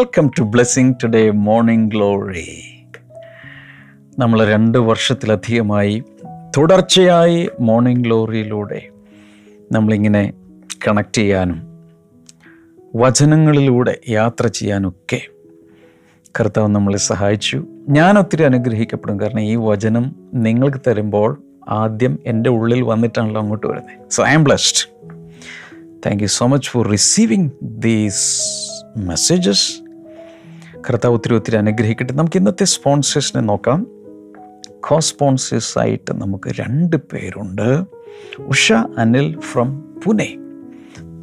Welcome to blessing today morning glory നമ്മൾ രണ്ട് വർഷത്തിലധികമായി തുടർച്ചയായി മോർണിംഗ് ഗ്ലോറിയിലൂടെ നമ്മളിങ്ങനെ കണക്ട് ചെയ്യാനും വചനങ്ങളിലൂടെ യാത്ര ചെയ്യാനൊക്കെ കർത്താവ് നമ്മളെ സഹായിച്ചു. ഞാൻ ഒത്തിരി അനുഗ്രഹിക്കപ്പെടും. കാരണം ഈ വചനം നിങ്ങൾക്ക് തരുമ്പോൾ ആദ്യം എന്റെ ഉള്ളിൽ വന്നിട്ടാണല്ലോ അങ്ങോട്ട് വരുന്നത്. So I am blessed thank you so much for receiving these messages കർത്താവ് ഒത്തിരി ഒത്തിരി അനുഗ്രഹിക്കട്ടെ. നമുക്ക് ഇന്നത്തെ സ്പോൺസേഴ്സിനെ നോക്കാം. കോ സ്പോൺസേഴ്സ് ആയിട്ട് നമുക്ക് രണ്ട് പേരുണ്ട്. Usha Anil from Pune.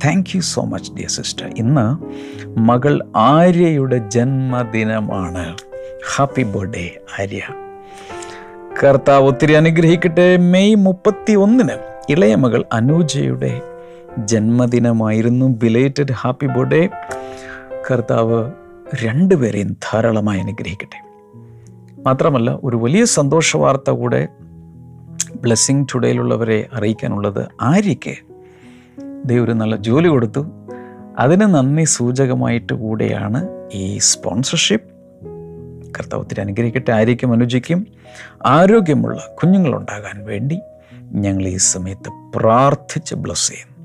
Thank you so much dear sister ഇന്ന് മകൾ ആര്യയുടെ ജന്മദിനമാണ്. Happy birthday Arya. കർത്താവ് ഒത്തിരി അനുഗ്രഹിക്കട്ടെ. മെയ് മുപ്പത്തി ഒന്നിന് ഇളയ മകൾ അനൂജയുടെ ജന്മദിനമായിരുന്നു. ബിലേറ്റഡ് ഹാപ്പി ബർത്ത്ഡേ കർത്താവ് രണ്ടുപേരെയും ധാരാളമായി അനുഗ്രഹിക്കട്ടെ. മാത്രമല്ല ഒരു വലിയ സന്തോഷ വാർത്ത കൂടെ ബ്ലെസ്സിങ് ടുഡേയിലുള്ളവരെ അറിയിക്കാനുള്ളത് ആര്യയ്ക്ക്. ദൈവം ഒരു നല്ല ജോലി കൊടുത്തു. അതിന് നന്ദി സൂചകമായിട്ട് കൂടെയാണ് ഈ സ്പോൺസർഷിപ്പ് കർത്താവ് ഒത്തിരി അനുഗ്രഹിക്കട്ടെ ആര്യയ്ക്കും അനുജയ്ക്കും. ആരോഗ്യമുള്ള കുഞ്ഞുങ്ങളുണ്ടാകാൻ വേണ്ടി ഞങ്ങൾ ഈ സമയത്ത് പ്രാർത്ഥിച്ച് ബ്ലസ് ചെയ്യുന്നു.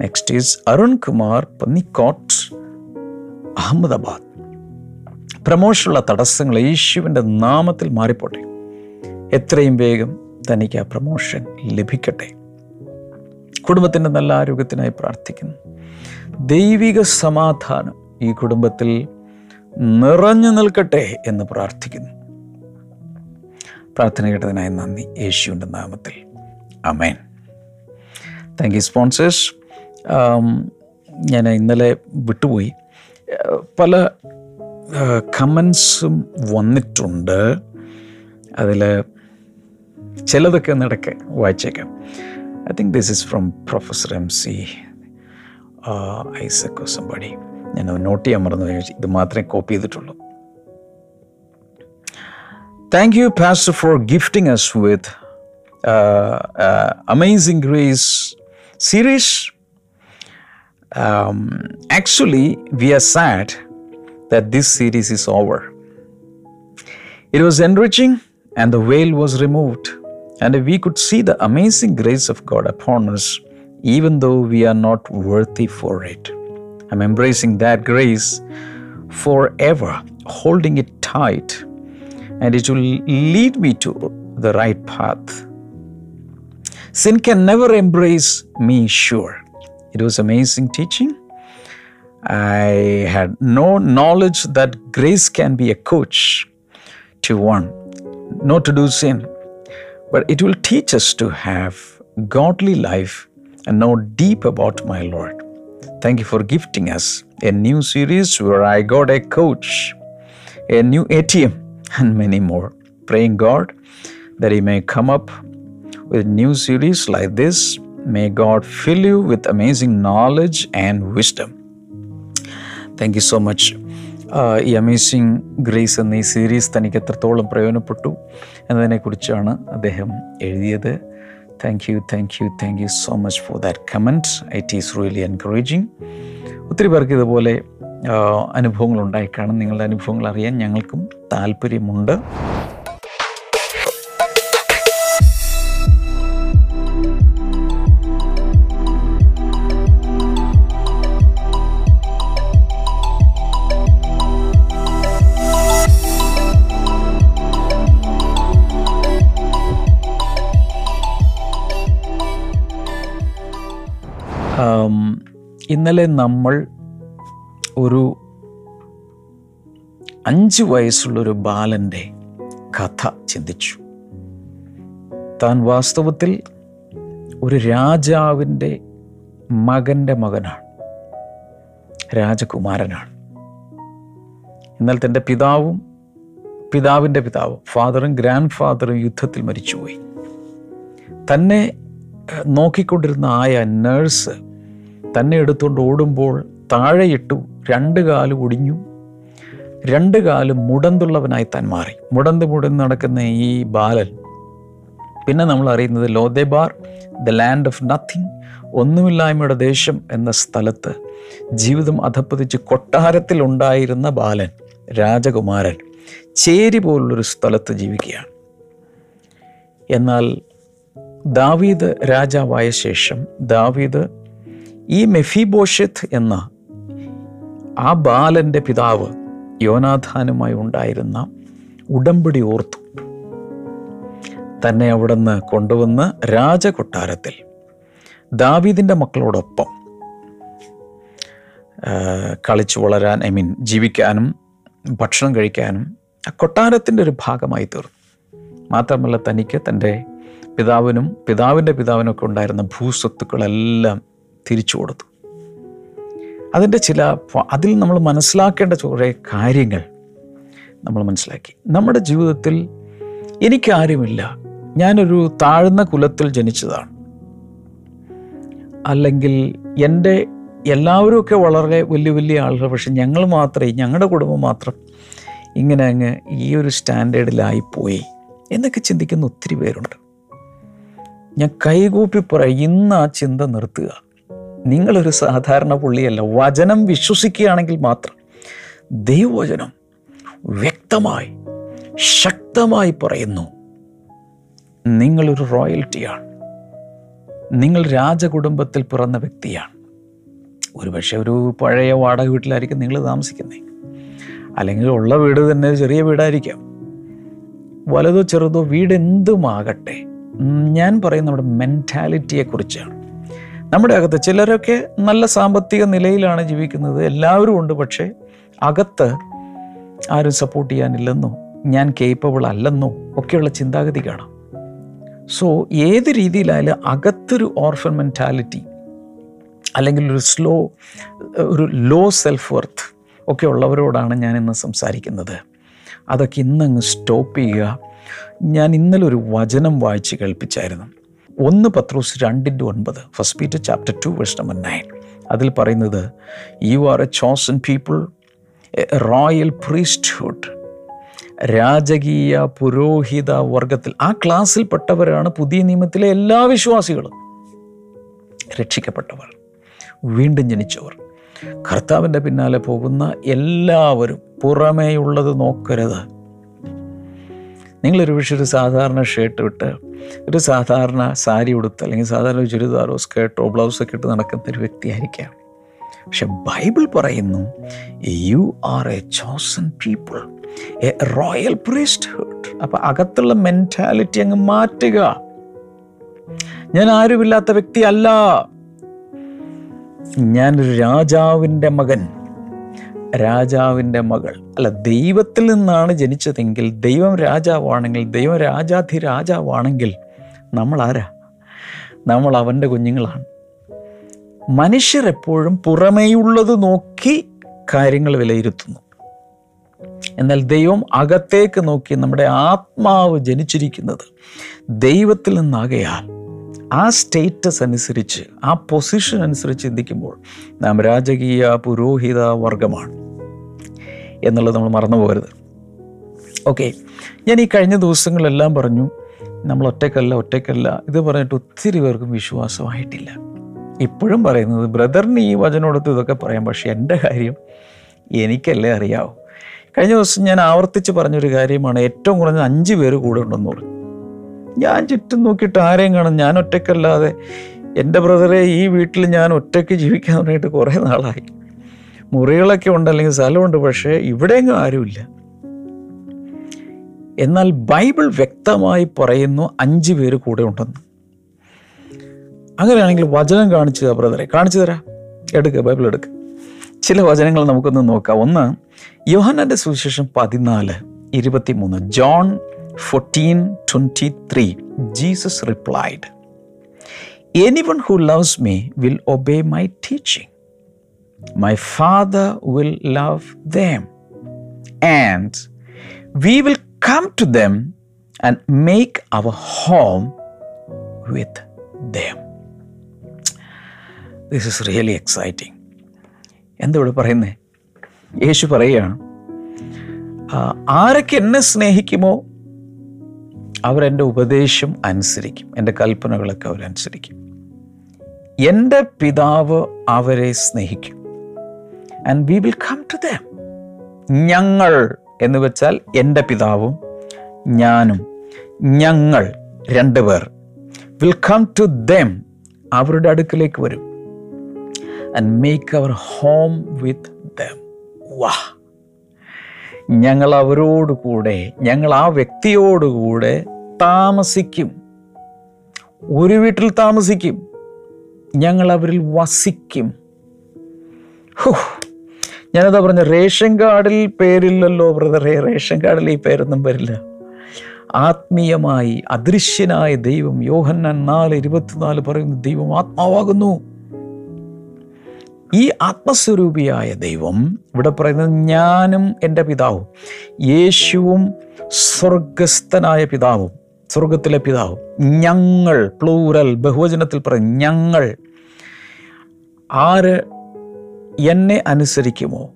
Next is Arun Kumar Pannikkot. Ahmedabad. പ്രമോഷനുള്ള തടസ്സങ്ങൾ യേശുവിന്റെ നാമത്തിൽ മാറിപ്പോട്ടെ. എത്രയും വേഗം തനിക്ക് ആ പ്രമോഷൻ ലഭിക്കട്ടെ. കുടുംബത്തിന്റെ നല്ല ആരോഗ്യത്തിനായി പ്രാർത്ഥിക്കുന്നു. ദൈവിക സമാധാനം ഈ കുടുംബത്തിൽ നിറഞ്ഞു നിൽക്കട്ടെ എന്ന് പ്രാർത്ഥിക്കുന്നു. പ്രാർത്ഥന കേട്ടതിനായി നന്ദി. യേശുവിന്റെ നാമത്തിൽ. അമേൻ താങ്ക് യു സ്പോൺസേഴ്സ് ഞാൻ ഇന്നലെ വിട്ടുപോയി. പല കമൻസും വന്നിട്ടുണ്ട്. അതിൽ ചിലതൊക്കെ ഒന്നിടയ്ക്ക് വായിച്ചേക്കാം. I think this is from professor M C ഐസക്കോ somebody ഞാൻ നോട്ട് ചെയ്യാൻ മറന്നു. ഇത് മാത്രമേ കോപ്പി ചെയ്തിട്ടുള്ളൂ. Thank you pastor for gifting us with amazing grace series um, actually, we are sad that this series is over. It was enriching, and the veil was removed, and we could see the amazing grace of God upon us, even though we are not worthy for it. I'm embracing that grace forever, holding it tight, and it will lead me to the right path. Sin can never embrace me, sure. It was amazing teaching. I had no knowledge that grace can be a coach to one, not to do sin, but it will teach us to have godly life and know deep about my Lord. Thank you for gifting us a new series where I got a coach, a new ATM, and many more. Praying God that He may come up with new series like this. May God fill you with amazing knowledge and wisdom. Thank you so much ഈ amazing grace എന്ന ഈ series തനിക്ക് എത്രത്തോളം പ്രയോജനപ്പെട്ടു എന്നതിനെക്കുറിച്ചാണ് അദ്ദേഹം എഴുതിയത്. Thank you thank you thank you so much for that comment it is really encouraging ഒത്തിരി പേർക്ക് ഇതുപോലെ അനുഭവങ്ങൾ ഉണ്ടായിക്കാണും നിങ്ങളുടെ അനുഭവങ്ങൾ അറിയാൻ ഞങ്ങൾക്കും താല്പര്യമുണ്ട്. ഇന്നലെ നമ്മൾ ഒരു അഞ്ച് വയസ്സുള്ളൊരു ബാലന്റെ കഥ ചിന്തിച്ചു. താൻ വാസ്തവത്തിൽ ഒരു രാജാവിന്റെ മകന്റെ മകനാണ്. രാജകുമാരനാണ്. എന്നാൽ തന്റെ പിതാവും പിതാവിന്റെ പിതാവും ഫാദറും ഗ്രാൻഡ് ഫാദറും യുദ്ധത്തിൽ മരിച്ചുപോയി. തന്നെ നോക്കിക്കൊണ്ടിരുന്ന ആയ നേഴ്സ് തന്നെ എടുത്തുകൊണ്ട് ഓടുമ്പോൾ താഴെയിട്ടു രണ്ട് കാലും ഒടിഞ്ഞു രണ്ട് കാലും മുടന്തുള്ളവനായി താൻ മാറി. മുടന്ത് മുടന്ന് നടക്കുന്ന ഈ ബാലൻ പിന്നെ നമ്മൾ അറിയുന്നത് Lodebar the land of nothing ഒന്നുമില്ലായ്മയുടെ ദേശം എന്ന സ്ഥലത്ത് ജീവിതം അധപ്പതിച്ച് കൊട്ടാരത്തിലുണ്ടായിരുന്ന ബാലൻ രാജകുമാരൻ ചേരി പോലുള്ളൊരു സ്ഥലത്ത് ജീവിക്കുകയാണ്. എന്നാൽ ദാവീദ് രാജാവായ ശേഷം ദാവീദ് ഈ മെഫിബോഷത്ത് എന്ന ആ ബാലന്റെ പിതാവ് യോനാഥാനുമായി ഉണ്ടായിരുന്ന ഉടമ്പടി ഓർത്തു. തന്നെ അവിടുന്ന് കൊണ്ടുവന്ന് രാജകൊട്ടാരത്തിൽ ദാവീദിന്റെ മക്കളോടൊപ്പം കളിച്ചു വളരാൻ ഐ മീൻ ജീവിക്കാനും ഭക്ഷണം കഴിക്കാനും ആ കൊട്ടാരത്തിന്റെ ഒരു ഭാഗമായി തീർന്നു. മാത്രമല്ല തനിക്ക് തന്റെ പിതാവിനും പിതാവിന്റെ പിതാവിനൊക്കെ ഉണ്ടായിരുന്ന ഭൂസ്വത്തുക്കളെല്ലാം തിരിച്ചു കൊടുത്തു. അതിന്റെ ചില അതിൽ നമ്മൾ മനസ്സിലാക്കേണ്ട കുറേ കാര്യങ്ങൾ നമ്മൾ മനസ്സിലാക്കി. നമ്മുടെ ജീവിതത്തിൽ എനിക്കാരുമില്ല ഞാനൊരു താഴ്ന്ന കുലത്തിൽ ജനിച്ചതാണ്. അല്ലെങ്കിൽ എന്റെ എല്ലാവരും ഒക്കെ വളരെ വലിയ വലിയ ആളുകൾ പക്ഷെ ഞങ്ങൾ മാത്രമേ ഞങ്ങളുടെ കുടുംബം മാത്രം ഇങ്ങനെ അങ്ങ് ഈ ഒരു സ്റ്റാൻഡേർഡിലായി പോയി എന്നൊക്കെ ചിന്തിക്കുന്ന ഒത്തിരി പേരുണ്ട്. ഞാൻ കൈകൂപ്പി പറയാം ഇന്ന് ആ ചിന്ത നിർത്തുക. നിങ്ങളൊരു സാധാരണ പുള്ളിയല്ല. വചനം വിശ്വസിക്കുകയാണെങ്കിൽ മാത്രം ദൈവവചനം വ്യക്തമായി ശക്തമായി പറയുന്നു. നിങ്ങളൊരു റോയൽറ്റിയാണ്. നിങ്ങൾ രാജകുടുംബത്തിൽ പിറന്ന വ്യക്തിയാണ്. ഒരുപക്ഷെ ഒരു പഴയ വാടക വീട്ടിലായിരിക്കും നിങ്ങൾ താമസിക്കുന്നത് അല്ലെങ്കിൽ ഉള്ള വീട് തന്നെ ചെറിയ വീടായിരിക്കാം. വലുതോ ചെറുതോ വീട് എന്തുമാകട്ടെ ഞാൻ പറയുന്ന നമ്മുടെ മെന്റാലിറ്റിയെക്കുറിച്ചാണ് നമ്മുടെ അകത്ത് ചിലരൊക്കെ നല്ല സാമ്പത്തിക നിലയിലാണ് ജീവിക്കുന്നത്. എല്ലാവരും ഉണ്ട് പക്ഷേ അകത്ത് ആരും സപ്പോർട്ട് ചെയ്യാനില്ലെന്നോ ഞാൻ കേപ്പബിൾ അല്ലെന്നോ ഒക്കെയുള്ള ചിന്താഗതി കാണാം. സോ ഏത് രീതിയിലായാലും അകത്തൊരു ഓർഫൻ മെന്റാലിറ്റി അല്ലെങ്കിൽ ഒരു സ്ലോ ഒരു ലോ സെൽഫ് വർത്ത് ഒക്കെ ഉള്ളവരോടാണ് ഞാൻ ഇന്ന് സംസാരിക്കുന്നത്. അതൊക്കെ ഇന്നങ്ങ് സ്റ്റോപ്പ് ചെയ്യുക. ഞാൻ ഇന്നലെ ഒരു വചനം വായിച്ച് കേൾപ്പിച്ചായിരുന്നു. ഒന്ന് പത്രോസ് രണ്ടിന്റെ ഒൻപത് first Peter chapter two verse number nine അതിൽ പറയുന്നത് you are a chosen people royal priesthood രാജകീയ പുരോഹിത വർഗത്തിൽ. ആ ക്ലാസ്സിൽപ്പെട്ടവരാണ് പുതിയ നിയമത്തിലെ എല്ലാ വിശ്വാസികളും. രക്ഷിക്കപ്പെട്ടവർ വീണ്ടും ജനിച്ചവർ. കർത്താവിന്റെ പിന്നാലെ പോകുന്ന എല്ലാവരും പുറമേയുള്ളത് നോക്കരുത്. നിങ്ങളൊരു പക്ഷേ ഒരു സാധാരണ ഷർട്ട് ഇട്ട് ഒരു സാധാരണ സാരി ഉടുത്ത് അല്ലെങ്കിൽ സാധാരണ ഒരു ചുരിദാറോ സ്കേർട്ടോ ബ്ലൗസൊക്കെ ഇട്ട് നടക്കുന്ന ഒരു വ്യക്തിയായിരിക്കാം. പക്ഷെ ബൈബിൾ പറയുന്നു you are a chosen people a royal priesthood അപ്പം അകത്തുള്ള മെന്റാലിറ്റി അങ്ങ് മാറ്റുക. ഞാൻ ആരുമില്ലാത്ത വ്യക്തിയല്ല. ഞാനൊരു രാജാവിന്റെ മകൻ. രാജാവിന്റെ മകൾ. അല്ല ദൈവത്തിൽ നിന്നാണ് ജനിച്ചതെങ്കിൽ ദൈവം രാജാവാണെങ്കിൽ ദൈവം രാജാധി രാജാവാണെങ്കിൽ നമ്മൾ ആരാ? നമ്മൾ അവന്റെ കുഞ്ഞുങ്ങളാണ്. മനുഷ്യർ എപ്പോഴും പുറമേയുള്ളത് നോക്കി കാര്യങ്ങൾ വിലയിരുത്തുന്നു. എന്നാൽ ദൈവം അകത്തേക്ക് നോക്കി നമ്മുടെ ആത്മാവ് ജനിച്ചിരിക്കുന്നത് ദൈവത്തിൽ നിന്നാകയാൽ. ആ സ്റ്റേറ്റസ് അനുസരിച്ച് ആ പൊസിഷൻ അനുസരിച്ച് ചിന്തിക്കുമ്പോൾ നാം രാജകീയ പുരോഹിത വർഗമാണ് എന്നുള്ളത് നമ്മൾ മറന്നു പോകരുത്. ഓക്കെ ഞാൻ ഈ കഴിഞ്ഞ ദിവസങ്ങളെല്ലാം പറഞ്ഞു നമ്മൾ ഒറ്റക്കല്ല ഒറ്റക്കല്ല ഇത് പറഞ്ഞിട്ട് ഒത്തിരി പേർക്കും വിശ്വാസമായിട്ടില്ല. ഇപ്പോഴും പറയുന്നത് ബ്രദറിന് ഈ വചനോടത്ത് ഇതൊക്കെ പറയാം പക്ഷേ എന്റെ കാര്യം എനിക്കല്ലേ അറിയാവൂ? കഴിഞ്ഞ ദിവസം ഞാൻ ആവർത്തിച്ച് പറഞ്ഞൊരു കാര്യമാണ് ഏറ്റവും കുറഞ്ഞ അഞ്ച് പേര് കൂടെ ഉണ്ടെന്ന് പറഞ്ഞു. ഞാൻ ചുറ്റും നോക്കിയിട്ട് ആരെയും കാണും. ഞാൻ ഒറ്റയ്ക്കല്ലാതെ എന്റെ ബ്രദറെ ഈ വീട്ടിൽ ഞാൻ ഒറ്റയ്ക്ക് ജീവിക്കാൻ തുടങ്ങിയിട്ട് കുറേ നാളായി. മുറികളൊക്കെ ഉണ്ട് അല്ലെങ്കിൽ സ്ഥലമുണ്ട് പക്ഷേ ഇവിടെയെങ്കിലും ആരുമില്ല. എന്നാൽ ബൈബിൾ വ്യക്തമായി പറയുന്നു അഞ്ച് പേര് കൂടെ ഉണ്ടെന്ന്. അങ്ങനെയാണെങ്കിൽ വചനം കാണിച്ചു തരാം ബ്രദറെ. കാണിച്ചു തരാം. എടുക്കുക ബൈബിൾ എടുക്കുക ചില വചനങ്ങൾ നമുക്കൊന്ന് നോക്കാം. ഒന്ന് യോഹനന്റെ സുവിശേഷം പതിനാല് ഇരുപത്തി മൂന്ന് John fourteen twenty three Jesus replied anyone who loves me will obey my teaching my father will love them and we will come to them and make our home with them this is really exciting എന്താ ഇവിടെ പറയുന്നത് യേശു പറയുകയാണ് ആ, ആരൊക്കെ എന്നെ സ്നേഹിക്കുമോ അവരെന്റെ ഉപദേശം അനുസരിക്കും. എന്റെ കൽപ്പനകളൊക്കെ അവരനുസരിക്കും എന്റെ പിതാവ് അവരെ സ്നേഹിക്കും. And we will come to them ഞങ്ങൾ എന്ന് വെച്ചാൽ എന്റെ പിതാവും ഞാനും ഞങ്ങൾ രണ്ട് പേർ വിൽ കം ടു ദം അവരുടെ അടുക്കിലേക്ക് വരും. And make our home with them വാ. ഞങ്ങൾ അവരോടുകൂടെ ഞങ്ങൾ ആ വ്യക്തിയോടുകൂടെ താമസിക്കും. ഒരു വീട്ടിൽ താമസിക്കും. ഞങ്ങൾ അവരിൽ വസിക്കും. ഞാനതാ പറഞ്ഞ റേഷൻ കാർഡിൽ പേരില്ലല്ലോ ബ്രദറെ റേഷൻ കാർഡിൽ ഈ പേരൊന്നും വരില്ല. ആത്മീയമായി അദൃശ്യനായ ദൈവം യോഹന്നാൻ നാല് ഇരുപത്തിനാല് പറയുന്ന ദൈവം ആത്മാവാകുന്നു. ഈ ആത്മസ്വരൂപിയായ ദൈവം ഇവിടെ പറയുന്നത് ഞാനും എന്റെ പിതാവും യേശുവും സ്വർഗസ്ഥനായ പിതാവും. സ്വർഗത്തിലെ പിതാവ്. ഞങ്ങൾ പ്ലൂറൽ ബഹുവചനത്തിൽ പറയും ഞങ്ങൾ. ആര് എന്നെ അനുസരിക്കുമോ?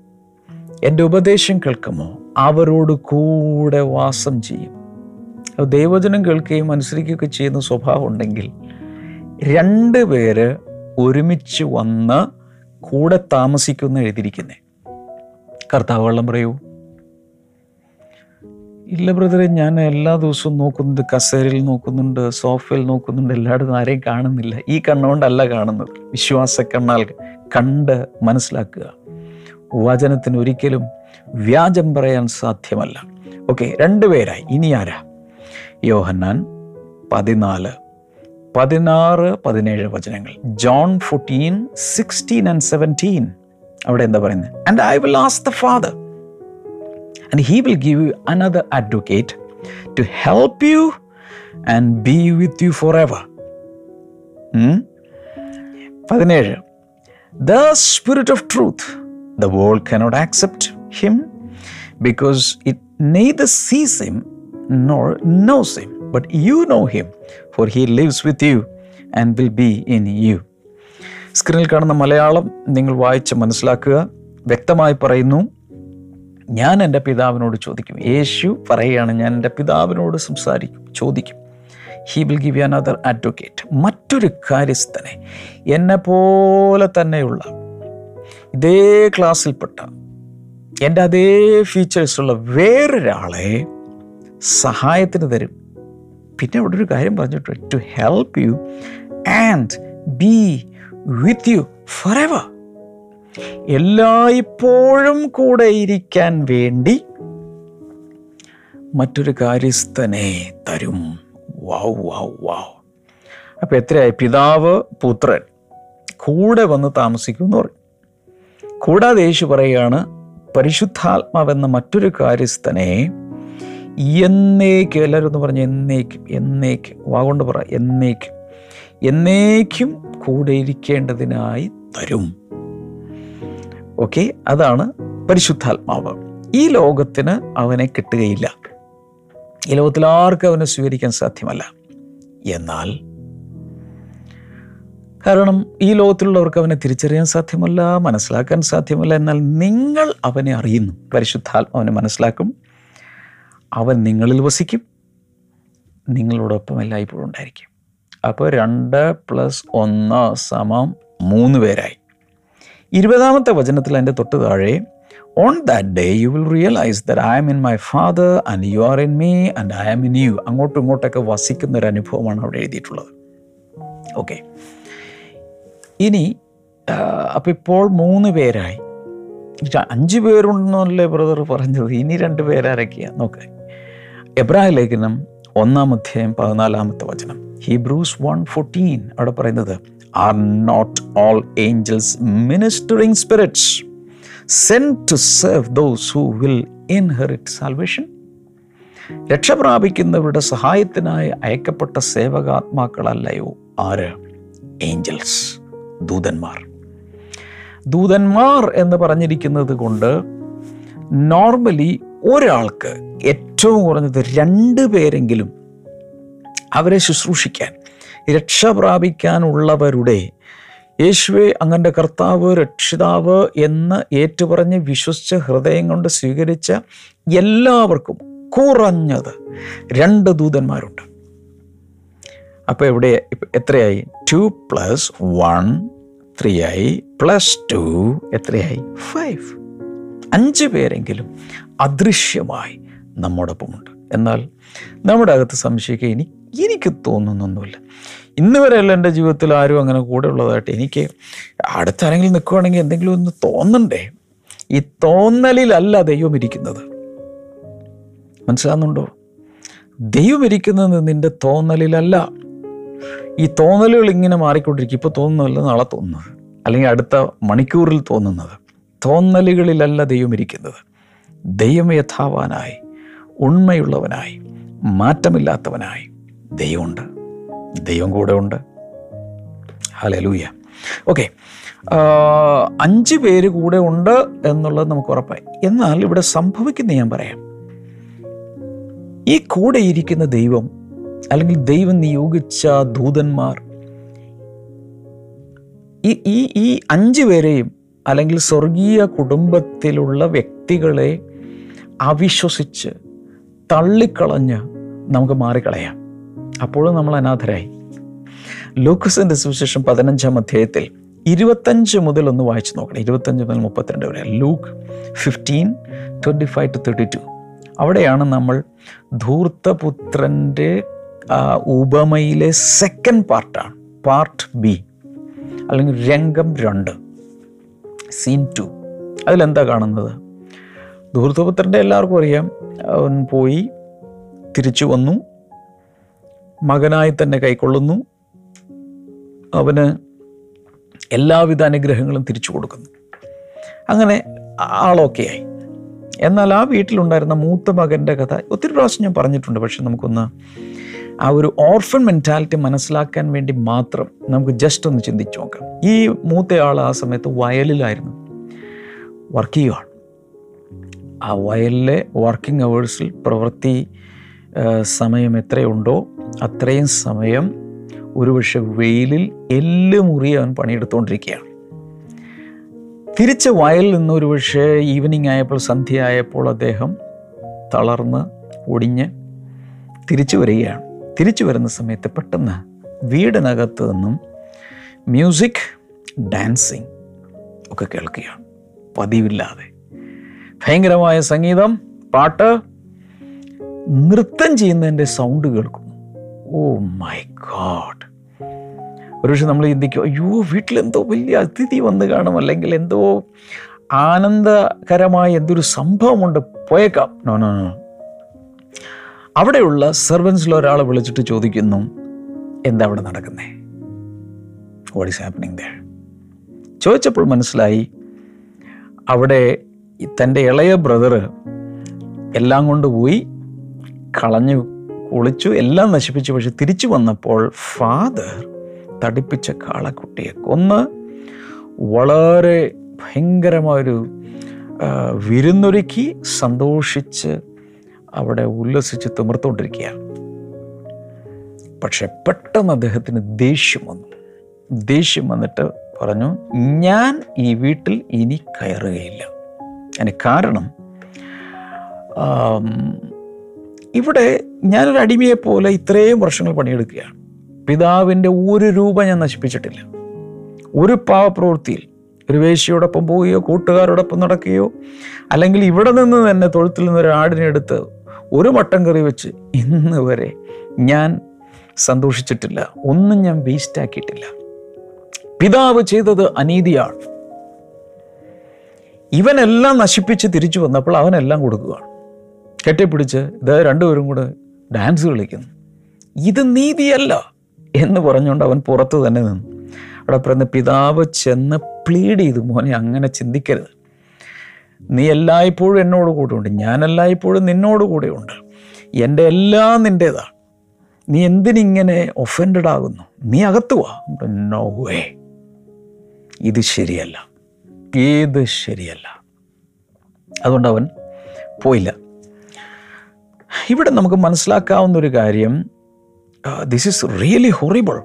എന്റെ ഉപദേശം കേൾക്കുമോ? അവരോട് കൂടെ വാസം ചെയ്യും. ദൈവചനം കേൾക്കുകയും അനുസരിക്കുകയൊക്കെ ചെയ്യുന്ന സ്വഭാവം ഉണ്ടെങ്കിൽ രണ്ട് പേര് ഒരുമിച്ച് വന്ന് കൂടെ താമസിക്കുന്ന എഴുതിയിരിക്കുന്നേ കർത്താവ് വെള്ളം പറയൂ. ഇല്ല ബ്രദറെ ഞാൻ എല്ലാ ദിവസവും നോക്കുന്നുണ്ട്. കസേരയിൽ നോക്കുന്നുണ്ട് സോഫയിൽ നോക്കുന്നുണ്ട്. എല്ലായിടത്തും ആരെയും കാണുന്നില്ല. ഈ കണ്ണുകൊണ്ടല്ല കാണുന്നത്. വിശ്വാസ കണ്ണാൽ കണ്ട് മനസ്സിലാക്കുക. വചനത്തിന് ഒരിക്കലും വ്യാജം പറയാൻ സാധ്യമല്ല. ഓക്കെ രണ്ടുപേരായി ഇനി ആരാ? യോഹന്നാൻ പതിനാല് പതിനാറ് പതിനേഴ് വചനങ്ങൾ. John fourteen sixteen and seventeen. അവിടെ എന്താ പറയുന്നത്? And I will ask the father and he will give you another advocate to help you and be with you forever. Hmm? പതിനേഴ്. The spirit of truth the world cannot accept him because it neither sees him nor knows him but you know him for he lives with you and will be in you സ്ക്രീനിൽ കാണുന്ന മലയാളം നിങ്ങൾ വായിച്ച് മനസ്സിലാക്കുക. വ്യക്തമായി പറയുന്നു. ഞാൻ എന്റെ പിതാവിനോട് ചോദിക്കും. യേശു പറയുകയാണ് ഞാൻ എന്റെ പിതാവിനോട് സംസാരിക്കും ചോദിക്കും. He will give you another advocate മറ്റൊരു കാര്യസ്ഥനെ എന്നെ പോലെ തന്നെയുള്ള ഇതേ ക്ലാസ്സിൽപ്പെട്ട എന്റെ അതേ ഫീച്ചേഴ്സുള്ള വേറൊരാളെ സഹായത്തിന് തരും. പിന്നെ അവിടെ ഒരു കാര്യം പറഞ്ഞിട്ടുണ്ട്. To help you and be with you forever എല്ലായ്പ്പോഴും കൂടെ ഇരിക്കാൻ വേണ്ടി മറ്റൊരു കാര്യസ്ഥനെ തരും. വാവ് വാവ് വാവ് അപ്പം എത്രയായി? പിതാവ് പുത്രൻ കൂടെ വന്ന് താമസിക്കുമെന്ന് പറയും. കൂടാതെ യേശു പറയുകയാണ് പരിശുദ്ധാത്മാവെന്ന മറ്റൊരു കാര്യസ്ഥനെ എന്നേക്കും എല്ലാവരും ഒന്ന് പറഞ്ഞ് എന്നേക്കും എന്നേക്കും. വാഗൊണ്ട് പറ എന്നേക്കും. എന്നേക്കും കൂടെ ഇരിക്കേണ്ടതിനായി തരും. ഓക്കെ? അതാണ് പരിശുദ്ധാത്മാവ്. ഈ ലോകത്തിന് അവനെ കിട്ടുകയില്ല. ഈ ലോകത്തിൽ ആർക്കും അവനെ സ്വീകരിക്കാൻ സാധ്യമല്ല. എന്നാൽ കാരണം ഈ ലോകത്തിലുള്ളവർക്ക് അവനെ തിരിച്ചറിയാൻ സാധ്യമല്ല മനസ്സിലാക്കാൻ സാധ്യമല്ല. എന്നാൽ നിങ്ങൾ അവനെ അറിയുന്നു. പരിശുദ്ധാത്മാവനെ മനസ്സിലാക്കും. അവൻ നിങ്ങളിൽ വസിക്കും. നിങ്ങളോടൊപ്പം എല്ലായ്പ്പോഴും ഉണ്ടായിരിക്കും. അപ്പോൾ രണ്ട് പ്ലസ് ഒന്ന് സമം മൂന്ന് പേരായി. ഇരുപതാമത്തെ വചനത്തിൽ എന്റെ തൊട്ട് താഴെ on that day you will realise that I am in my father and you are in me and I am in you അങ്ങോട്ടും ഇങ്ങോട്ടൊക്കെ വസിക്കുന്ന ഒരു അനുഭവമാണ് അവിടെ എഴുതിയിട്ടുള്ളത്. ഓക്കെ ഇനി അപ്പോൾ ഇപ്പോൾ മൂന്ന് പേരായി. അഞ്ച് പേരുണ്ടെന്നല്ലേ ബ്രദർ പറഞ്ഞത്? ഇനി രണ്ട് പേരാരൊക്കെയാണ് നോക്ക്. എബ്രാഹിം ലേഖനം ഒന്നാം അധ്യായം പതിനാലാമത്തെ വചനം. ഹീബ്രൂസ് വൺ ഫോർട്ടീൻ അവിടെ പറയുന്നത് are not all angels ministering spirits sent to serve those who will inherit salvation രക്ഷ പ്രാപിക്കുന്നവരുടെ സഹായത്തിനായി അയക്കപ്പെട്ട സേവകാത്മാക്കളല്ലയോ? ആര്? ഏഞ്ചൽസ് ദൂതന്മാർ. ദൂതന്മാർ എന്ന് പറഞ്ഞിരിക്കുന്നത് കൊണ്ട് നോർമലി ഒരാൾക്ക് ഏറ്റവും കുറഞ്ഞത് രണ്ട് പേരെങ്കിലും അവരെ ശുശ്രൂഷിക്കാൻ രക്ഷ പ്രാപിക്കാനുള്ളവരുടെ യേശുവെ അങ്ങന്റെ കർത്താവ് രക്ഷിതാവ് എന്ന് ഏറ്റുപറഞ്ഞ് വിശ്വസിച്ച ഹൃദയം കൊണ്ട് സ്വീകരിച്ച എല്ലാവർക്കും കുറഞ്ഞത് രണ്ട് ദൂതന്മാരുണ്ട്. അപ്പോൾ ഇപ്പ- എത്രയായി? ടു പ്ലസ് വൺ ത്രീ ആയി. പ്ലസ് ടു എത്രയായി? ഫൈവ് അഞ്ച് പേരെങ്കിലും അദൃശ്യമായി നമ്മോടൊപ്പമുണ്ട്. എന്നാൽ നമ്മുടെ അകത്ത് സംശയിക്കുക ഇനി എനിക്ക് തോന്നുന്നൊന്നുമില്ല. ഇന്ന് വരെയല്ല എന്റെ ജീവിതത്തിൽ ആരും അങ്ങനെ കൂടെ ഉള്ളതായിട്ട്. എനിക്ക് അടുത്താരെങ്കിലും നിൽക്കുകയാണെങ്കിൽ എന്തെങ്കിലും ഒന്ന് തോന്നണ്ടേ? ഈ തോന്നലിലല്ല ദൈവം ഇരിക്കുന്നത്. മനസ്സിലാകുന്നുണ്ടോ ദൈവം ഇരിക്കുന്നത് നിന്റെ തോന്നലിലല്ല. ഈ തോന്നലുകൾ ഇങ്ങനെ മാറിക്കൊണ്ടിരിക്കും. ഇപ്പോൾ തോന്നുന്നതല്ല നാളെ തോന്നുന്നത്. അല്ലെങ്കിൽ അടുത്ത മണിക്കൂറിൽ തോന്നുന്നത്. തോന്നലുകളിലല്ല ദൈവം ഇരിക്കുന്നത്. ദൈവം യഥാവാനായി ഉണ്മയുള്ളവനായി മാറ്റമില്ലാത്തവനായി ദൈവമുണ്ട്. ദൈവം കൂടെ ഉണ്ട്. ഹലലൂയ ഓക്കെ അഞ്ച് പേര് കൂടെ ഉണ്ട് എന്നുള്ളത് നമുക്ക് ഉറപ്പായി. എന്നാൽ ഇവിടെ സംഭവിക്കുന്ന ഞാൻ പറയാം. ഈ കൂടെ ഇരിക്കുന്ന ദൈവം അല്ലെങ്കിൽ ദൈവം നിയോഗിച്ച ദൂതന്മാർ ഈ ഈ ഈ അഞ്ച് പേരെയും അല്ലെങ്കിൽ സ്വർഗീയ കുടുംബത്തിലുള്ള വ്യക്തികളെ അവിശ്വസിച്ച് തള്ളിക്കളഞ്ഞ് നമുക്ക് മാറിക്കളയാം. അപ്പോഴും നമ്മൾ അനാഥരായി. ലൂക്കസിന്റെ സുവിശേഷം പതിനഞ്ചാം അധ്യായത്തിൽ ഇരുപത്തഞ്ച് മുതൽ ഒന്ന് വായിച്ചു നോക്കണം. ഇരുപത്തഞ്ച് മുതൽ മുപ്പത്തിരണ്ട് വരെ. Luke fifteen twenty five to thirty two അവിടെയാണ് നമ്മൾ ധൂർത്തപുത്രന്റെ ഉപമയിലെ സെക്കൻഡ് പാർട്ടാണ് പാർട്ട് ബി അല്ലെങ്കിൽ രംഗം രണ്ട്. സീൻ ടു അതിലെന്താ കാണുന്നത്? ധൂർത്തപുത്രന്റെ എല്ലാവർക്കും അറിയാം. അവൻ പോയി തിരിച്ചു വന്നു. മകനായി തന്നെ കൈക്കൊള്ളുന്നു. അവന് എല്ലാവിധ അനുഗ്രഹങ്ങളും തിരിച്ചു കൊടുക്കുന്നു. അങ്ങനെ ആളൊക്കെയായി എന്നാൽ ആ വീട്ടിലുണ്ടായിരുന്ന മൂത്ത മകന്റെ കഥ ഒത്തിരി പ്രാവശ്യം ഞാൻ പറഞ്ഞിട്ടുണ്ട്. പക്ഷെ നമുക്കൊന്ന് ആ ഒരു ഓർഫൻ മെന്റാലിറ്റി മനസ്സിലാക്കാൻ വേണ്ടി മാത്രം നമുക്ക് ജസ്റ്റ് ഒന്ന് ചിന്തിച്ചു നോക്കാം. ഈ മൂത്തയാൾ ആ സമയത്ത് വയലിലായിരുന്നു. വർക്ക് ചെയ്യുകയാണ് ആ വയലിലെ വർക്കിംഗ് അവേഴ്സിൽ പ്രവൃത്തി സമയം എത്രയുണ്ടോ അത്രയും സമയം ഒരുപക്ഷെ വെയിലിൽ എല്ല് മുറി അവൻ പണിയെടുത്തുകൊണ്ടിരിക്കുകയാണ് തിരിച്ച് വയലിൽ നിന്ന് ഒരുപക്ഷെ ഈവനിങ് ആയപ്പോൾ സന്ധ്യ ആയപ്പോൾ അദ്ദേഹം തളർന്ന് ഒടിഞ്ഞ് തിരിച്ചു വരികയാണ്. തിരിച്ചു വരുന്ന സമയത്ത് പെട്ടെന്ന് വീടിനകത്ത് നിന്നും മ്യൂസിക് ഡാൻസിങ് ഒക്കെ കേൾക്കുകയാണ്. പതിവില്ലാതെ. ഭയങ്കരമായ സംഗീതം പാട്ട് നൃത്തം ചെയ്യുന്നതിന്റെ സൗണ്ട് കേൾക്കുന്നു ഓ മൈ ഗാഡ് ഒരുപക്ഷെ നമ്മൾ ചിന്തിക്കും അയ്യോ വീട്ടിലെന്തോ വലിയ അതിഥി വന്ന് കാണും അല്ലെങ്കിൽ എന്തോ ആനന്ദകരമായ എന്തൊരു സംഭവമുണ്ട് പോയേക്കാം. നോ നോ നോ അവിടെയുള്ള സെർവൻസിൽ ഒരാളെ വിളിച്ചിട്ട് ചോദിക്കുന്നു എന്താ അവിടെ നടക്കുന്നേ? വാട്ട് ഈസ് ഹാപ്പനിങ് ദ ചോദിച്ചപ്പോൾ മനസ്സിലായി അവിടെ തന്റെ ഇളയ ബ്രദറ് എല്ലാം കൊണ്ടുപോയി കളഞ്ഞു കുളിച്ചു എല്ലാം നശിപ്പിച്ചു. പക്ഷെ തിരിച്ചു വന്നപ്പോൾ ഫാദർ തടിപ്പിച്ച കാളക്കുട്ടിയെ കൊന്ന് വളരെ ഭയങ്കരമായൊരു വിരുന്നൊരുക്കി സന്തോഷിച്ച് അവിടെ ഉല്ലസിച്ച് തിമിർത്തുകൊണ്ടിരിക്കുകയാണ് പക്ഷെ പെട്ടെന്ന് അദ്ദേഹത്തിന് ദേഷ്യം വന്നു. ദേഷ്യം വന്നിട്ട് പറഞ്ഞു ഞാൻ ഈ വീട്ടിൽ ഇനി കയറുകയില്ല. അതിന് കാരണം ഇവിടെ ഞാനൊരു അടിമയെ പോലെ ഇത്രയും വർഷങ്ങൾ പണിയെടുക്കുകയാണ്. പിതാവിന്റെ ഒരു രൂപ ഞാൻ നശിപ്പിച്ചിട്ടില്ല. ഒരു പാവപ്രവൃത്തിയിൽ ഒരു വേശ്യയോടൊപ്പം പോവുകയോ കൂട്ടുകാരോടൊപ്പം നടക്കുകയോ അല്ലെങ്കിൽ ഇവിടെ നിന്ന് തന്നെ തൊഴുത്തിൽ നിന്ന് ഒരു ആടിനെ എടുത്ത് ഒരു മട്ടൻ കറി വെച്ച് ഇന്ന് വരെ ഞാൻ സന്തോഷിച്ചിട്ടില്ല. ഒന്നും ഞാൻ വേസ്റ്റാക്കിയിട്ടില്ല പിതാവ് ചെയ്തത് അനീതിയാണ്. ഇവനെല്ലാം നശിപ്പിച്ച് തിരിച്ചു വന്നപ്പോൾ അവനെല്ലാം കൊടുക്കുകയാണ്. കെട്ടിപ്പിടിച്ച് ഇത് രണ്ടുപേരും കൂടെ ഡാൻസ് കളിക്കുന്നു. ഇത് നീതിയല്ല എന്ന് പറഞ്ഞുകൊണ്ട് അവൻ പുറത്ത് തന്നെ നിന്നു. അവിടെ പറയുന്ന പിതാവ് ചെന്ന് പ്ലീഡ് ചെയ്തു മോനെ അങ്ങനെ ചിന്തിക്കരുത്. നീ എല്ലായ്പ്പോഴും എന്നോട് കൂടെ ഉണ്ട് ഞാൻ എല്ലായ്പ്പോഴും നിന്നോട് കൂടെ ഉണ്ട് എന്റെ എല്ലാം നിന്റേതാണ് നീ എന്തിനിങ്ങനെ ഒഫൻഡഡ് ആകുന്നു? നീ അകത്തു വാ. നോ വേ ഇത് ശരിയല്ല. ഏത് ശരിയല്ല. അതുകൊണ്ട് അവൻ പോയില്ല. ഇവിടെ നമുക്ക് മനസ്സിലാക്കാവുന്ന ഒരു കാര്യം ദിസ് ഈസ് റിയലി ഹൊറിബിൾ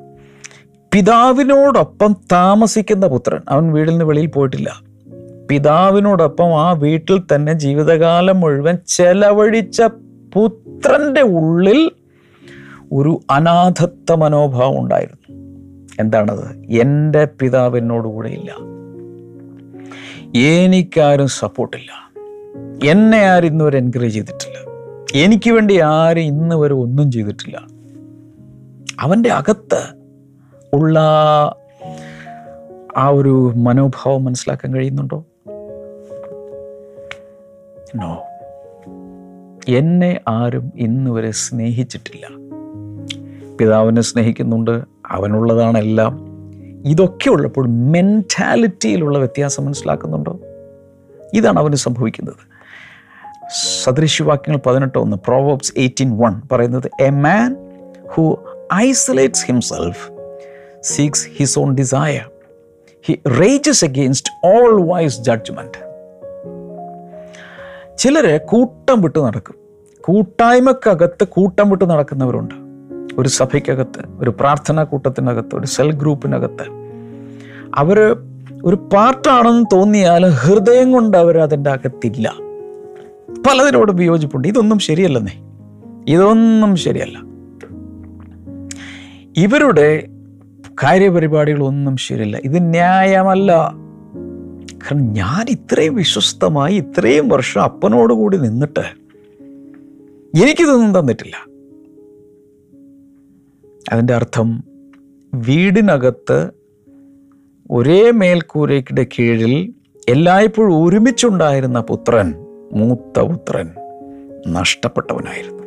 പിതാവിനോടൊപ്പം താമസിക്കുന്ന പുത്രൻ അവൻ വീടിൽ നിന്ന് വെളിയിൽ പോയിട്ടില്ല. പിതാവിനോടൊപ്പം ആ വീട്ടിൽ തന്നെ ജീവിതകാലം മുഴുവൻ ചെലവഴിച്ച പുത്രന്റെ ഉള്ളിൽ ഒരു അനാഥത്വ മനോഭാവം ഉണ്ടായിരുന്നു. എന്താണത്? എന്റെ പിതാവ് എന്നോട് കൂടെ ഇല്ല. എനിക്കാരും സപ്പോർട്ടില്ല എന്നെ ആരും ഇന്നുവരെ എൻകറേജ് ചെയ്തിട്ടില്ല. എനിക്ക് വേണ്ടി ആരും ഇന്ന് വരെ ഒന്നും ചെയ്തിട്ടില്ല. അവന്റെ അകത്ത് ഉള്ള ആ ഒരു മനോഭാവം മനസ്സിലാക്കാൻ കഴിയുന്നുണ്ടോ? നോ എന്നെ ആരും ഇന്ന് വരെ സ്നേഹിച്ചിട്ടില്ല. പിതാവിനെ സ്നേഹിക്കുന്നുണ്ട് അവനുള്ളതാണെല്ലാം ഇതൊക്കെ ഉള്ളപ്പോൾ മെന്റാലിറ്റിയിലുള്ള വ്യത്യാസം മനസ്സിലാക്കുന്നുണ്ടോ? ഇതാണ് അവന് സംഭവിക്കുന്നത്. സദൃശ്യവാക്യങ്ങൾ പതിനെട്ട് ഒന്ന് പ്രോവേബ്സ് എയ്റ്റീൻ വൺ പറയുന്നത് a man who isolates himself seeks his own desire he rages against all wise judgement ചിലരെ കൂട്ടം വിട്ട് നടക്കും. കൂട്ടായ്മക്കകത്ത് കൂട്ടം വിട്ട് നടക്കുന്നവരുണ്ട്. ഒരു സഭയ്ക്കകത്ത് ഒരു പ്രാർത്ഥനാ കൂട്ടത്തിനകത്ത് ഒരു സെൽ ഗ്രൂപ്പിനകത്ത്. അവർ ഒരു പാർട്ടാണെന്ന് തോന്നിയാൽ ഹൃദയം കൊണ്ട് അവർ അതിന്റെ അകത്തില്ല. പലതിനോട് വിയോജിപ്പുണ്ട്. ഇതൊന്നും ശരിയല്ലെന്നേ. ഇതൊന്നും ശരിയല്ല. ഇവരുടെ കാര്യപരിപാടികളൊന്നും ശരിയല്ല. ഇത് ന്യായമല്ല. കാരണം ഞാൻ ഇത്രയും വിശ്വസ്തമായി ഇത്രയും വർഷം അപ്പനോട് കൂടി നിന്നിട്ട് എനിക്കിതൊന്നും തന്നിട്ടില്ല. അതിന്റെ അർത്ഥം വീടിനകത്ത് ഒരേ മേൽക്കൂരയ്ക്കിടെ കീഴിൽ എല്ലായ്പ്പോഴും ഒരുമിച്ചുണ്ടായിരുന്ന പുത്രൻ മൂത്ത പുത്രൻ നഷ്ടപ്പെട്ടവനായിരുന്നു.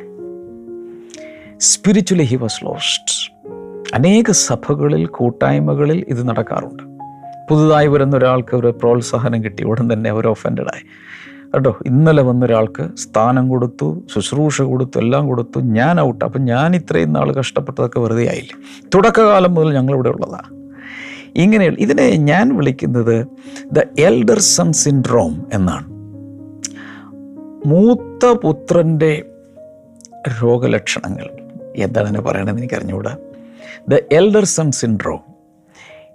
സ്പിരിച്വലി ഹി വാസ് ലോസ്റ്റ് അനേക സഭകളിൽ കൂട്ടായ്മകളിൽ ഇത് നടക്കാറുണ്ട്. പുതുതായി വരുന്ന ഒരാൾക്ക് ഒരു പ്രോത്സാഹനം കിട്ടി ഉടൻ തന്നെ അവർ ഒഫൻഡഡായി കേട്ടോ ഇന്നലെ വന്ന ഒരാൾക്ക് സ്ഥാനം കൊടുത്തു ശുശ്രൂഷ കൊടുത്തു എല്ലാം കൊടുത്തു ഞാൻ ഔട്ട് അപ്പം ഞാൻ ഇത്രയും നാൾ കഷ്ടപ്പെട്ടതൊക്കെ വെറുതെ ആയില്ല? തുടക്കകാലം മുതൽ ഞങ്ങളിവിടെ ഉള്ളതാണ് ഇങ്ങനെയുള്ള ഇതിനെ ഞാൻ വിളിക്കുന്നത് ദ എൽഡർ സൺ സിൻഡ്രോം എന്നാണ്. മൂത്ത പുത്രന്റെ രോഗലക്ഷണങ്ങൾ. എന്താണ് എന്നെ പറയണതെന്ന് എനിക്ക് അറിഞ്ഞുകൂടാ ദ എൽഡർ സൺ സിൻഡ്രോം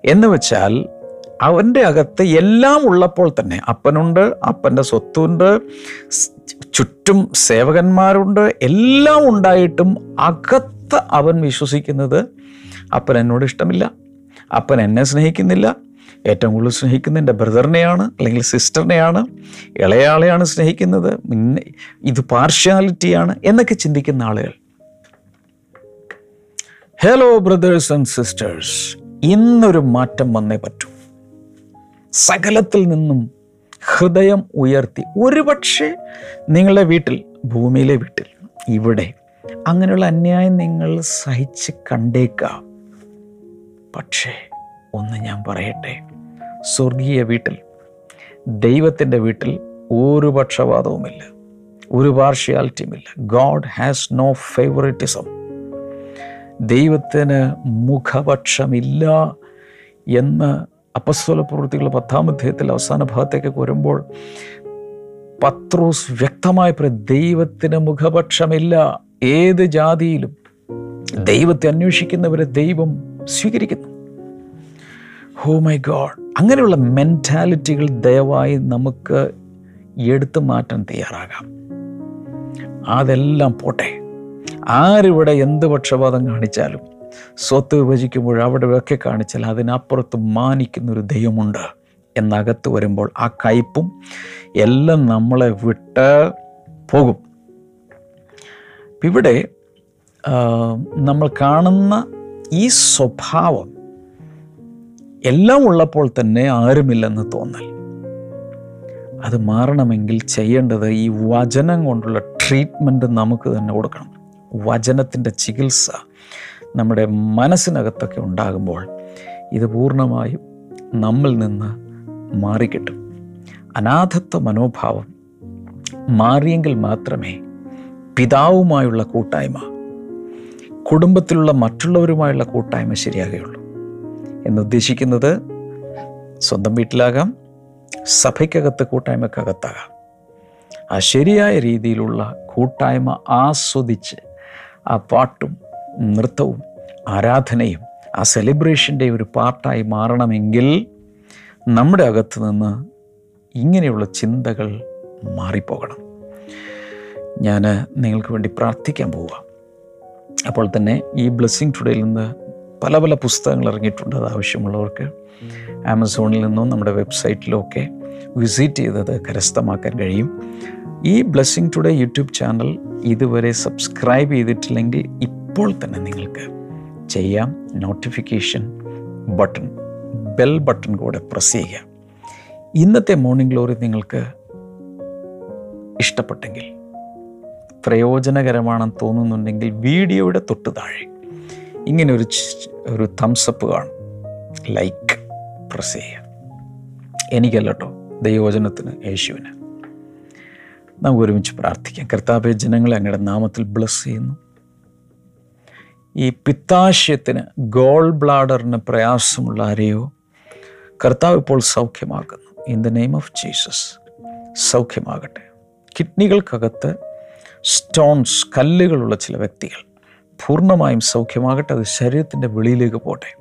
എന്ന് വെച്ചാൽ അവന്റെ അകത്ത് എല്ലാം ഉള്ളപ്പോൾ തന്നെ അപ്പനുണ്ട് അപ്പന്റെ സ്വത്തുണ്ട് ചുറ്റും സേവകന്മാരുണ്ട് എല്ലാം ഉണ്ടായിട്ടും അകത്ത് അവൻ വിശ്വസിക്കുന്നത് അപ്പൻ എന്നോട് ഇഷ്ടമില്ല. അപ്പൻ എന്നെ സ്നേഹിക്കുന്നില്ല. ഏറ്റവും കൂടുതൽ സ്നേഹിക്കുന്നത് എന്റെ ബ്രദറിനെയാണ് അല്ലെങ്കിൽ സിസ്റ്ററിനെയാണ് ഇളയാളെയാണ് സ്നേഹിക്കുന്നത് പിന്നെ ഇത് പാർഷ്യാലിറ്റിയാണ് എന്നൊക്കെ ചിന്തിക്കുന്ന ആളുകൾ. ഹലോ ബ്രദേഴ്സ് ആൻഡ് സിസ്റ്റേഴ്സ് ഇന്നൊരു മാറ്റം വന്നേ പറ്റൂ. സകലത്തിൽ നിന്നും ഹൃദയം ഉയർത്തി. ഒരുപക്ഷെ നിങ്ങളുടെ വീട്ടിൽ ഭൂമിയിലെ വീട്ടിൽ ഇവിടെ അങ്ങനെയുള്ള അന്യായം നിങ്ങൾ സഹിച്ച് കണ്ടേക്കാം. പക്ഷേ ഒന്ന് ഞാൻ പറയട്ടെ. സ്വർഗീയ വീട്ടിൽ ദൈവത്തിന്റെ വീട്ടിൽ ഒരു പക്ഷപാതവുമില്ല ഒരു പാർഷ്യാലിറ്റിയുമില്ല. ഗോഡ് ഹാസ് നോ ഫേവറിറ്റിസം ദൈവത്തിന് മുഖപക്ഷമില്ല എന്ന് അപ്പസ്വല പ്രവൃത്തികൾ പത്താം അധ്യായത്തിൽ അവസാന ഭാഗത്തേക്ക് വരുമ്പോൾ പത്രോസ് വ്യക്തമായി പറയും ദൈവത്തിന് മുഖപക്ഷമില്ല. ഏത് ജാതിയിലും ദൈവത്തെ അന്വേഷിക്കുന്നവരെ ദൈവം സ്വീകരിക്കുന്നു. ഹോ മൈ ഗോഡ് അങ്ങനെയുള്ള മെന്റാലിറ്റികൾ ദയവായി നമുക്ക് എടുത്തു മാറ്റാൻ തയ്യാറാകാം. അതെല്ലാം പോട്ടെ. ആരിവിടെ എന്ത് പക്ഷപാതം കാണിച്ചാലും സ്വത്ത് വിഭജിക്കുമ്പോൾ അവിടെ ഒക്കെ കാണിച്ചാൽ അതിനപ്പുറത്ത് മാനിക്കുന്നൊരു ദൈവമുണ്ട് എന്നകത്ത് വരുമ്പോൾ ആ കയ്പും എല്ലാം നമ്മളെ വിട്ട് പോകും. ഇവിടെ നമ്മൾ കാണുന്ന ഈ സ്വഭാവം എല്ലാം ഉള്ളപ്പോൾ തന്നെ ആരുമില്ലെന്ന് തോന്നൽ. അത് മാറണമെങ്കിൽ ചെയ്യേണ്ടത് ഈ വചനം കൊണ്ടുള്ള ട്രീറ്റ്മെന്റ് നമുക്ക് തന്നെ കൊടുക്കണം. വചനത്തിന്റെ ചികിത്സ നമ്മുടെ മനസ്സിനകത്തൊക്കെ ഉണ്ടാകുമ്പോൾ ഇത് പൂർണമായും നമ്മിൽ നിന്ന് മാറിക്കിട്ടും. അനാഥത്വ മനോഭാവം മാറിയെങ്കിൽ മാത്രമേ പിതാവുമായുള്ള കൂട്ടായ്മ കുടുംബത്തിലുള്ള മറ്റുള്ളവരുമായുള്ള കൂട്ടായ്മ ശരിയാകുകയുള്ളൂ. എന്നുദ്ദേശിക്കുന്നത് സ്വന്തം വീട്ടിലാകാം സഭയ്ക്കകത്ത് കൂട്ടായ്മക്കകത്താകാം. ആ ശരിയായ രീതിയിലുള്ള കൂട്ടായ്മ ആസ്വദിച്ച് ആ പാട്ടും നൃത്തവും ആരാധനയും ആ സെലിബ്രേഷന്റെ ഒരു പാർട്ടായി മാറണമെങ്കിൽ നമ്മുടെ അകത്ത് നിന്ന് ഇങ്ങനെയുള്ള ചിന്തകൾ മാറിപ്പോകണം. ഞാൻ നിങ്ങൾക്ക് വേണ്ടി പ്രാർത്ഥിക്കാൻ പോവുക. അപ്പോൾ തന്നെ ഈ ബ്ലെസ്സിങ് ടുഡേയിൽ നിന്ന് പല പല പുസ്തകങ്ങൾ ഇറങ്ങിയിട്ടുണ്ട് അത് ആവശ്യമുള്ളവർക്ക്. ആമസോണിൽ നിന്നും നമ്മുടെ വെബ്സൈറ്റിലും ഒക്കെ വിസിറ്റ് ചെയ്തത് കരസ്ഥമാക്കാൻ കഴിയും. ഈ ബ്ലെസ്സിങ് ടുഡേ യൂട്യൂബ് ചാനൽ ഇതുവരെ സബ്സ്ക്രൈബ് ചെയ്തിട്ടില്ലെങ്കിൽ ഇപ്പോൾ തന്നെ നിങ്ങൾക്ക് ചെയ്യാം. നോട്ടിഫിക്കേഷൻ ബട്ടൺ ബെൽ ബട്ടൺ കൂടെ പ്രസ് ചെയ്യുക. ഇന്നത്തെ മോർണിംഗ് ഗ്ലോറി നിങ്ങൾക്ക് ഇഷ്ടപ്പെട്ടെങ്കിൽ പ്രയോജനകരമാണെന്ന് തോന്നുന്നുണ്ടെങ്കിൽ വീഡിയോയുടെ തൊട്ട് താഴെ ഇങ്ങനെ ഒരു ഒരു തംസപ്പ് കാണും. ലൈക്ക് പ്രസ് ചെയ്യുക. എനിക്കല്ല കേട്ടോ ദൈവവചനത്തിന് യേശുവിന്. നമുക്ക് ഒരുമിച്ച് പ്രാർത്ഥിക്കാം. കർത്താപ്യ ജനങ്ങളെ അങ്ങയുടെ നാമത്തിൽ ബ്ലസ് ചെയ്യുന്നു. ഈ പിത്താശയത്തിന് ഗോൾ ബ്ലാഡറിന് പ്രയാസമുള്ള ആരെയോ കർത്താവ് ഇപ്പോൾ സൗഖ്യമാക്കുന്നു. In the name of Jesus സൗഖ്യമാകട്ടെ. കിഡ്നികൾക്കകത്ത് സ്റ്റോൺസ് കല്ലുകളുള്ള ചില വ്യക്തികൾ പൂർണമായും സൗഖ്യമാകട്ടെ അത് ശരീരത്തിന്റെ വെളിയിലേക്ക് പോട്ടെ.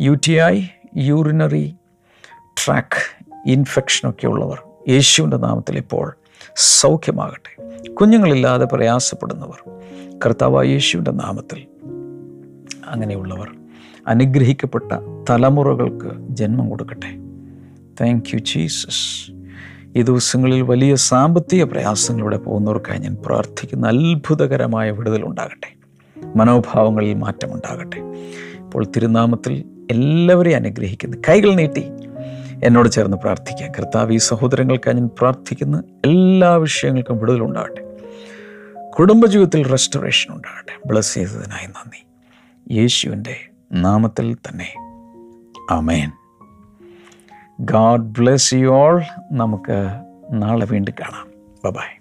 U T I urinary tract ഇൻഫെക്ഷനൊക്കെ ഉള്ളവർ യേശുവിന്റെ നാമത്തിൽ ഇപ്പോൾ സൗഖ്യമാകട്ടെ. കുഞ്ഞുങ്ങളില്ലാതെ പ്രയാസപ്പെടുന്നവർ കർത്താവ് യേശുവിന്റെ നാമത്തിൽ അങ്ങനെയുള്ളവർ അനുഗ്രഹിക്കപ്പെട്ട തലമുറകൾക്ക് ജന്മം കൊടുക്കട്ടെ. താങ്ക് യു ജീസസ് ഈ ദിവസങ്ങളിൽ വലിയ സാമ്പത്തിക പ്രയാസങ്ങളിലൂടെ പോകുന്നവർക്കായി ഞാൻ പ്രാർത്ഥിക്കുന്ന അത്ഭുതകരമായ വിടുതലുണ്ടാകട്ടെ മനോഭാവങ്ങളിൽ മാറ്റമുണ്ടാകട്ടെ. ഇപ്പോൾ തിരുനാമത്തിൽ എല്ലാവരെയും അനുഗ്രഹിക്കുന്നു. കൈകൾ നീട്ടി എന്നോട് ചേർന്ന് പ്രാർത്ഥിക്കാം. കർത്താവ് ഈ സഹോദരങ്ങൾക്കായി ഞാൻ പ്രാർത്ഥിക്കുന്ന എല്ലാ വിഷയങ്ങൾക്കും വിടുതലുണ്ടാകട്ടെ കുടുംബജീവിതത്തിൽ റെസ്റ്റോറേഷൻ ഉണ്ടാകട്ടെ. ബ്ലസ് ചെയ്തതിനായി നന്ദി. യേശുവിന്റെ നാമത്തിൽ തന്നെ. Amen God bless you all നമുക്ക് നാളെ വീണ്ടും കാണാം. ബൈ